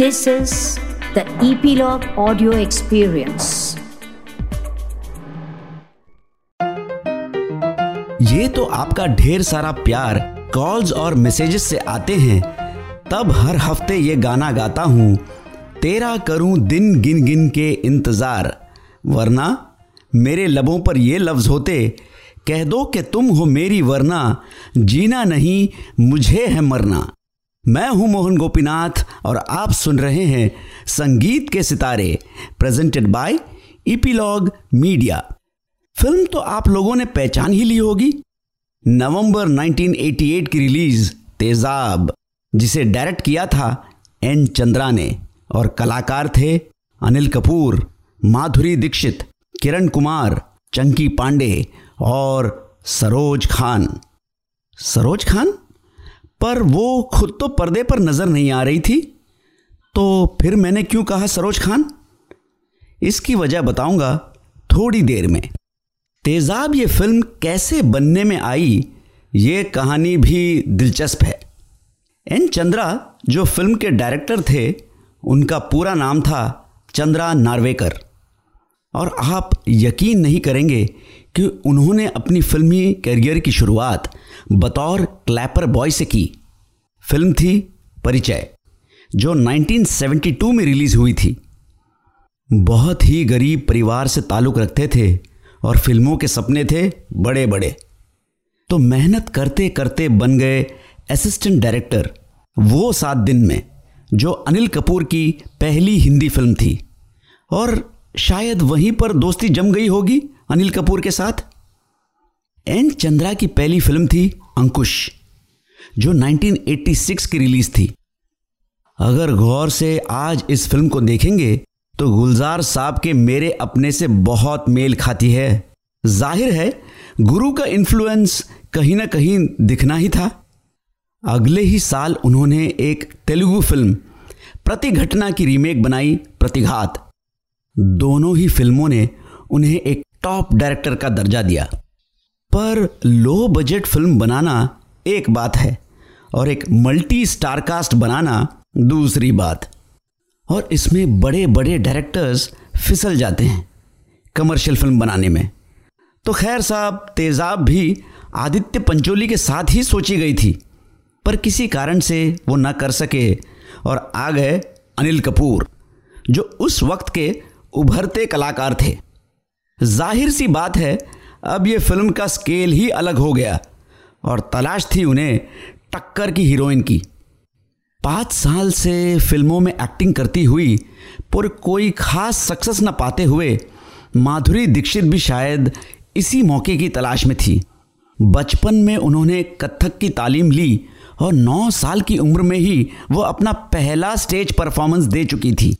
This is the Epilogue Audio Experience. ये तो आपका ढेर सारा प्यार कॉल्स और मैसेजेस से आते हैं। तब हर हफ़्ते ये गाना गाता हूँ। तेरा करूँ दिन गिन गिन के इंतज़ार। वरना मेरे लबों पर ये लफ्ज़ होते, कह दो कि तुम हो मेरी वरना, जीना नहीं, मुझे है मरना। मैं हूँ मोहन गोपीनाथ और आप सुन रहे हैं संगीत के सितारे presented by Epilogue Media film तो आप लोगों ने पहचान ही ली होगी। नवंबर 1988 की रिलीज़ तेजाब, जिसे डायरेक्ट किया था एन चंद्रा ने, और कलाकार थे अनिल कपूर, माधुरी दीक्षित, किरण कुमार, चंकी पांडे और सरोज खान। सरोज खान? पर वो खुद तो पर्दे पर नज़र नहीं आ रही थी। तो फिर मैंने क्यों कहा, सरोज खान? इसकी वजह बताऊँगा थोड़ी देर में। तेजाब ये फ़िल्म कैसे बनने में आई, ये कहानी भी दिलचस्प है। एन चंद्रा, जो फ़िल्म के डायरेक्टर थे, उनका पूरा नाम था चंद्रा नार्वेकर। और आप यकीन नहीं करेंगे कि उन्होंने अपनी फिल्मी करियर की शुरुआत बतौर क्लैपर बॉय से की। फ़िल्म थी परिचय, जो 1972 में रिलीज़ हुई थी। बहुत ही गरीब परिवार से ताल्लुक रखते थे और फ़िल्मों के सपने थे बड़े बड़े तो मेहनत करते करते बन गए असिस्टेंट डायरेक्टर वो सात दिन में, जो अनिल कपूर की पहली हिंदी फ़िल्म थी। और शायद वहीं पर दोस्ती जम गई होगी अनिल कपूर के साथ? एन चंद्रा की पहली फ़िल्म थी अंकुश, जो 1986 की रिलीज़ थी। अगर गौर से आज इस फ़िल्म को देखेंगे तो गुलजार साहब के मेरे अपने से बहुत मेल खाती है। ज़ाहिर है, गुरु का इन्फ्लुएंस कहीं ना कहीं दिखना ही था। अगले ही साल उन्होंने एक तेलुगु फ़िल्म, प्रतिघटना की रीमेक बनाई प्रतिघात। दोनों ही फ़िल्मों ने उन्हें एक टॉप डायरेक्टर का दर्जा दिया। पर लो बजट फ़िल्म बनाना एक बात है और एक मल्टी स्टारकास्ट बनाना दूसरी बात। और इसमें बड़े बड़े डायरेक्टर्स फिसल जाते हैं कमर्शियल फ़िल्म बनाने में। तो खैर साहब, तेजाब भी आदित्य पंचोली के साथ ही सोची गई थी, पर किसी कारण से वो ना कर सके और आ गए अनिल कपूर, जो उस वक्त के उभरते कलाकार थे। ज़ाहिर सी बात है, अब ये फ़िल्म का स्केल ही अलग हो गया और तलाश थी उन्हें टक्कर की हीरोइन की। पाँच साल से फ़िल्मों में एक्टिंग करती हुई, पर कोई खास सक्सेस न पाते हुए, माधुरी दीक्षित भी शायद इसी मौके की तलाश में थी। बचपन में उन्होंने कथक की तालीम ली और नौ साल की उम्र में ही वो अपना पहला स्टेज परफॉर्मेंस दे चुकी थी।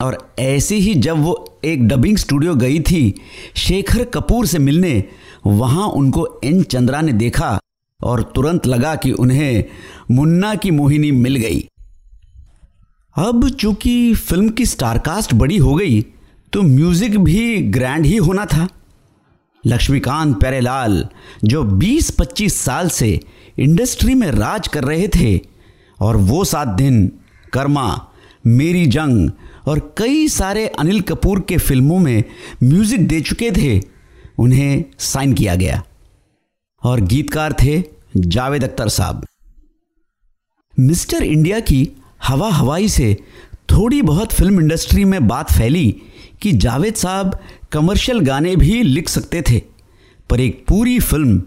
और ऐसे ही जब वो एक डबिंग स्टूडियो गई थी, शेखर कपूर से मिलने, वहाँ उनको एन चंद्रा ने देखा और तुरंत लगा कि उन्हें मुन्ना की मोहिनी मिल गई। अब चूँकि फ़िल्म की स्टारकास्ट बड़ी हो गई तो म्यूज़िक भी ग्रैंड ही होना था। लक्ष्मीकांत प्यारेलाल जो 20-25 साल से इंडस्ट्री में राज कर रहे थे, और वो सात दिन कर्मा मेरी जंग और कई सारे अनिल कपूर के फ़िल्मों में म्यूज़िक दे चुके थे, उन्हें साइन किया गया। और गीतकार थे जावेद अख्तर साहब। मिस्टर इंडिया की हवा हवाई से थोड़ी बहुत फ़िल्म इंडस्ट्री में बात फैली कि जावेद साहब कमर्शियल गाने भी लिख सकते थे, पर एक पूरी फ़िल्म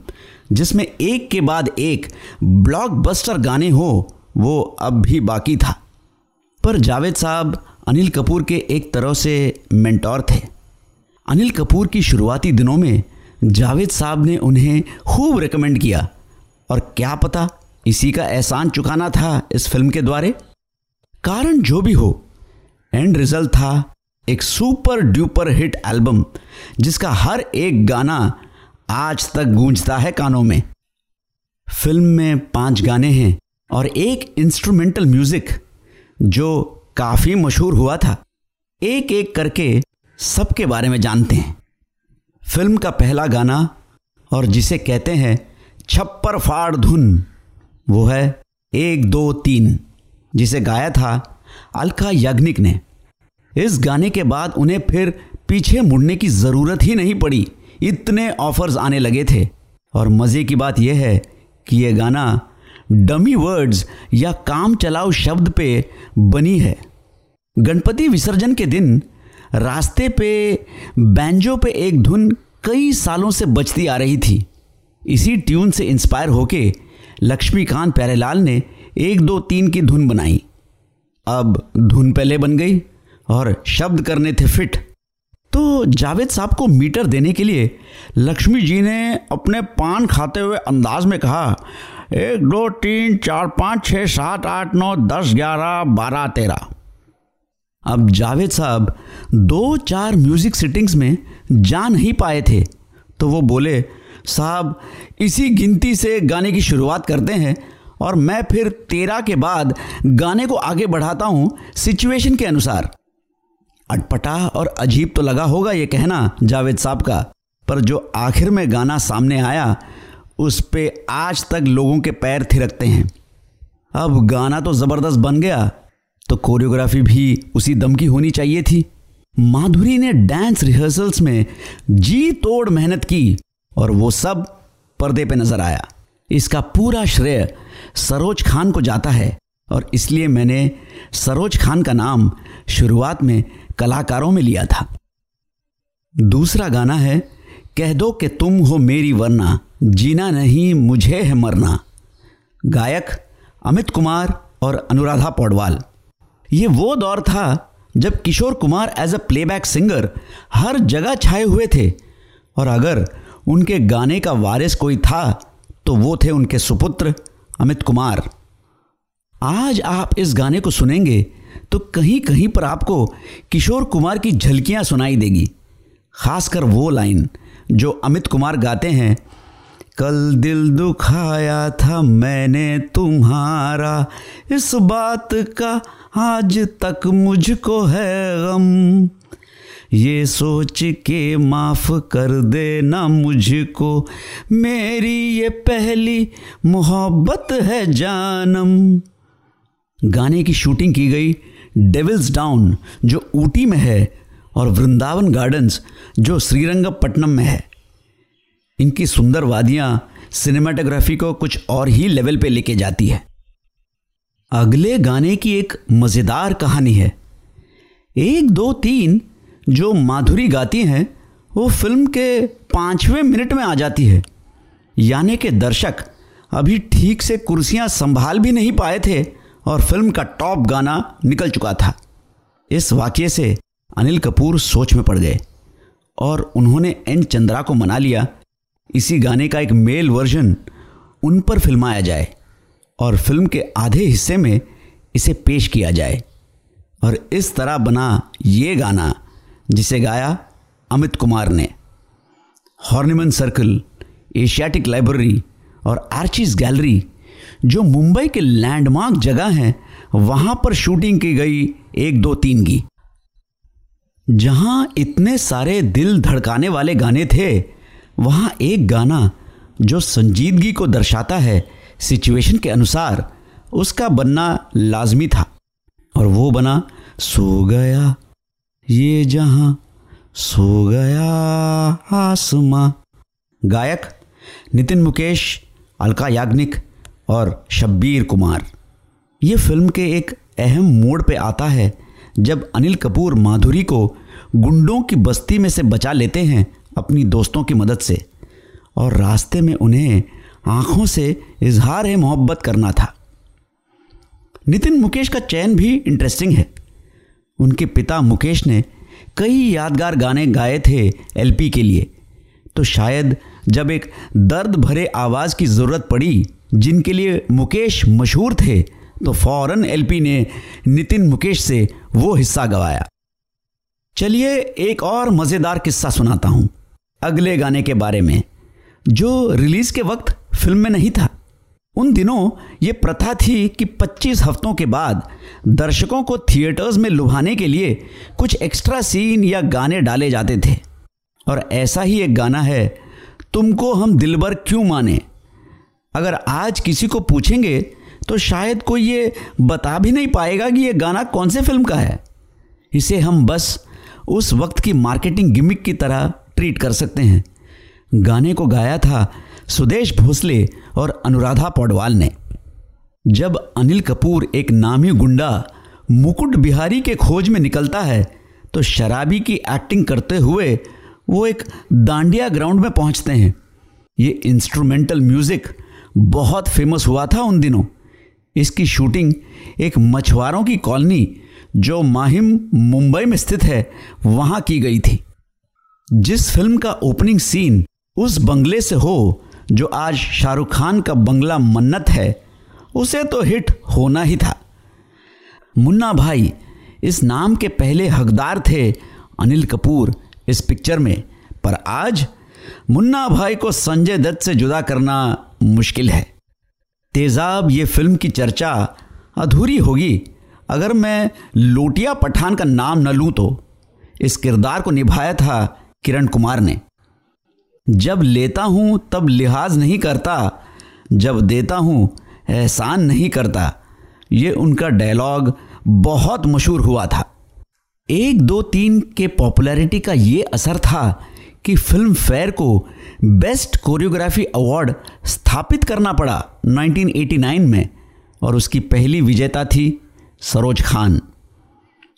जिसमें एक के बाद एक ब्लॉकबस्टर गाने हो, वो अब भी बाकी था। पर जावेद साहब अनिल कपूर के एक तरह से मेंटोर थे। अनिल कपूर की शुरुआती दिनों में जावेद साहब ने उन्हें खूब रिकमेंड किया। और क्या पता इसी का एहसान चुकाना था इस फ़िल्म के द्वारे? कारण जो भी हो एंड रिज़ल्ट था एक सुपर ड्यूपर हिट एल्बम जिसका हर एक गाना आज तक गूंजता है कानों में। फ़िल्म में पाँच गाने हैं और एक इंस्ट्रूमेंटल म्यूज़िक जो काफ़ी मशहूर हुआ था एक एक करके सबके बारे में जानते हैं। फ़िल्म का पहला गाना, और जिसे कहते हैं छप्पर फाड़ धुन, वो है एक, दो, तीन, जिसे गाया था अलका याग्निक ने। इस गाने के बाद उन्हें फिर पीछे मुड़ने की ज़रूरत ही नहीं पड़ी, इतने ऑफर्स आने लगे थे। और मज़े की बात यह है कि यह गाना डमी वर्ड्स या काम चलाओ शब्द पे बनी है। गणपति विसर्जन के दिन रास्ते पे, बैंजो पे एक धुन कई सालों से बजती आ रही थी। इसी ट्यून से इंस्पायर होके लक्ष्मीकांत प्यारेलाल ने एक दो तीन की धुन बनाई। अब धुन पहले बन गई और शब्द करने थे फिट। तो जावेद साहब को मीटर देने के लिए लक्ष्मी जी ने अपने पान खाते हुए अंदाज में कहा एक, दो, तीन, चार, पाँच छः सात, आठ, नौ, दस, ग्यारह, बारह, तेरह। अब जावेद साहब, दो, चार म्यूज़िक सिटिंग्स में जा नहीं पाए थे तो वो बोले, साहब, इसी गिनती से गाने की शुरुआत करते हैं और मैं फिर तेरह के बाद गाने को आगे बढ़ाता हूँ सिचुएशन के अनुसार। अटपटा और अजीब तो लगा होगा ये कहना जावेद साहब का, पर जो आखिर में गाना सामने आया उस पर आज तक लोगों के पैर थिरकते हैं। अब गाना तो ज़बरदस्त बन गया तो कोरियोग्राफी भी उसी दम की होनी चाहिए थी। माधुरी ने डांस रिहर्सल्स में जी तोड़ मेहनत की और वो सब पर्दे पे नज़र आया। इसका पूरा श्रेय सरोज खान को जाता है और इसलिए मैंने सरोज खान का नाम शुरुआत में कलाकारों में लिया था। दूसरा गाना है कह दो कि तुम हो मेरी वरना, जीना नहीं मुझे है मरना। गायक अमित कुमार और अनुराधा पौडवाल। ये वो दौर था जब Kishore Kumar as a playback singer हर जगह छाए हुए थे। और अगर उनके गाने का वारिस कोई था तो वो थे उनके सुपुत्र अमित कुमार। आज आप इस गाने को सुनेंगे तो कहीं कहीं पर आपको किशोर कुमार की झलकियाँ सुनाई देगी, खासकर वो लाइन जो अमित कुमार गाते हैं, कल दिल दुखाया था मैंने तुम्हारा, इस बात का आज तक मुझको है गम। ये सोच के माफ़ कर देना मुझको, मेरी ये पहली मोहब्बत है जानम। गाने की शूटिंग की गई डेविल्स डाउन, जो ऊटी में है और वृंदावन गार्डन्स, जो श्रीरंगपट्टनम में है। इनकी सुंदर वादियाँ सिनेमाटोग्राफी को कुछ और ही लेवल पे लेके जाती है। अगले गाने की एक मज़ेदार कहानी है। एक, दो, तीन जो माधुरी गाती हैं, वो फ़िल्म के पाँचवें मिनट में आ जाती है। यानी कि दर्शक अभी ठीक से कुर्सियाँ संभाल भी नहीं पाए थे और फ़िल्म का टॉप गाना निकल चुका था। इस वाक्य से अनिल कपूर सोच में पड़ गए और उन्होंने एन चंद्रा को मना लिया। इसी गाने का एक मेल वर्जन उन पर फिल्माया जाए और फ़िल्म के आधे हिस्से में इसे पेश किया जाए। और इस तरह बना ये गाना, जिसे गाया अमित कुमार ने। हॉर्निमन सर्कल, एशियाटिक लाइब्रेरी और आर्चिस गैलरी, जो मुंबई के लैंडमार्क जगह हैं, वहाँ पर शूटिंग की गई एक दो तीन की। जहाँ इतने सारे दिल धड़काने वाले गाने थे, वहाँ एक गाना जो संजीदगी को दर्शाता है सिचुएशन के अनुसार, उसका बनना लाजमी था। और वो बना, सो गया, ये जहाँ, सो गया आसमां। गायक, नितिन मुकेश, अलका याग्निक और शब्बीर कुमार। ये फ़िल्म के एक अहम मोड़ पे आता है जब अनिल कपूर माधुरी को गुंडों की बस्ती में से बचा लेते हैं अपनी दोस्तों की मदद से, और रास्ते में उन्हें आँखों से इजहार है मोहब्बत करना था। नितिन मुकेश का चयन भी इंटरेस्टिंग है। उनके पिता मुकेश ने कई यादगार गाने गाए थे एलपी के लिए। तो शायद जब एक दर्द भरे आवाज़ की ज़रूरत पड़ी, जिनके लिए मुकेश मशहूर थे तो फ़ौरन एलपी ने नितिन मुकेश से वो हिस्सा गवाया। चलिए एक और मज़ेदार किस्सा सुनाता हूँ अगले गाने के बारे में, जो रिलीज़ के वक्त फ़िल्म में नहीं था। उन दिनों ये प्रथा थी कि 25 हफ्तों के बाद दर्शकों को थिएटर्स में लुभाने के लिए कुछ एक्स्ट्रा सीन या गाने डाले जाते थे। और ऐसा ही एक गाना है, तुमको हम दिलबर क्यों माने? अगर आज किसी को पूछेंगे तो शायद कोई ये बता भी नहीं पाएगा कि ये गाना कौन से फ़िल्म का है। इसे हम बस उस वक्त की मार्केटिंग गिमिक की तरह ट्रीट कर सकते हैं। गाने को गाया था सुदेश भोसले और अनुराधा पौडवाल ने। जब अनिल कपूर एक नामी गुंडा मुकुट बिहारी के खोज में निकलता है तो शराबी की एक्टिंग करते हुए वो एक दांडिया ग्राउंड में पहुँचते हैं। ये इंस्ट्रूमेंटल म्यूज़िक बहुत फ़ेमस हुआ था उन दिनों। इसकी शूटिंग एक मछुआरों की कॉलोनी, जो माहिम, मुंबई में स्थित है, वहाँ की गई थी। जिस फ़िल्म का ओपनिंग सीन उस बंगले से हो, जो आज शाहरुख खान का बंगला मन्नत है, उसे तो हिट होना ही था। मुन्ना भाई इस नाम के पहले हकदार थे अनिल कपूर इस पिक्चर में, पर आज मुन्ना भाई को संजय दत्त से जुदा करना मुश्किल है। तेजाब ये फ़िल्म की चर्चा अधूरी होगी। अगर मैं लोटिया पठान का नाम न लूँ तो इस किरदार को निभाया था किरण कुमार ने। जब लेता हूँ, तब लिहाज नहीं करता। जब देता हूँ, एहसान नहीं करता। ये उनका डायलॉग बहुत मशहूर हुआ था। एक दो तीन के पॉपुलैरिटी का ये असर था कि फ़िल्म फेयर को बेस्ट कोरियोग्राफी अवार्ड स्थापित करना पड़ा 1989 में और उसकी पहली विजेता थी सरोज खान।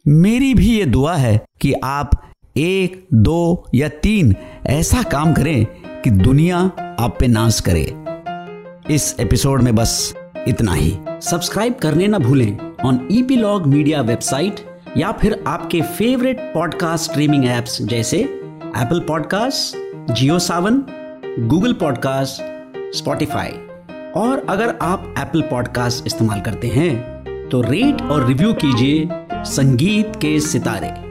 मेरी भी ये दुआ है कि आप एक, दो या तीन ऐसा काम करें कि दुनिया आप पे नाश करे। इस एपिसोड में बस इतना ही। सब्सक्राइब करने ना भूलें ऑन ईपीलॉग मीडिया वेबसाइट या फिर आपके फेवरेट पॉडकास्ट स्ट्रीमिंग एप्स जैसे Apple podcast Jio Saavn Google podcast Spotify और अगर आप एप्पल पॉडकास्ट इस्तेमाल करते हैं तो रेट और रिव्यू कीजिए संगीत के सितारे।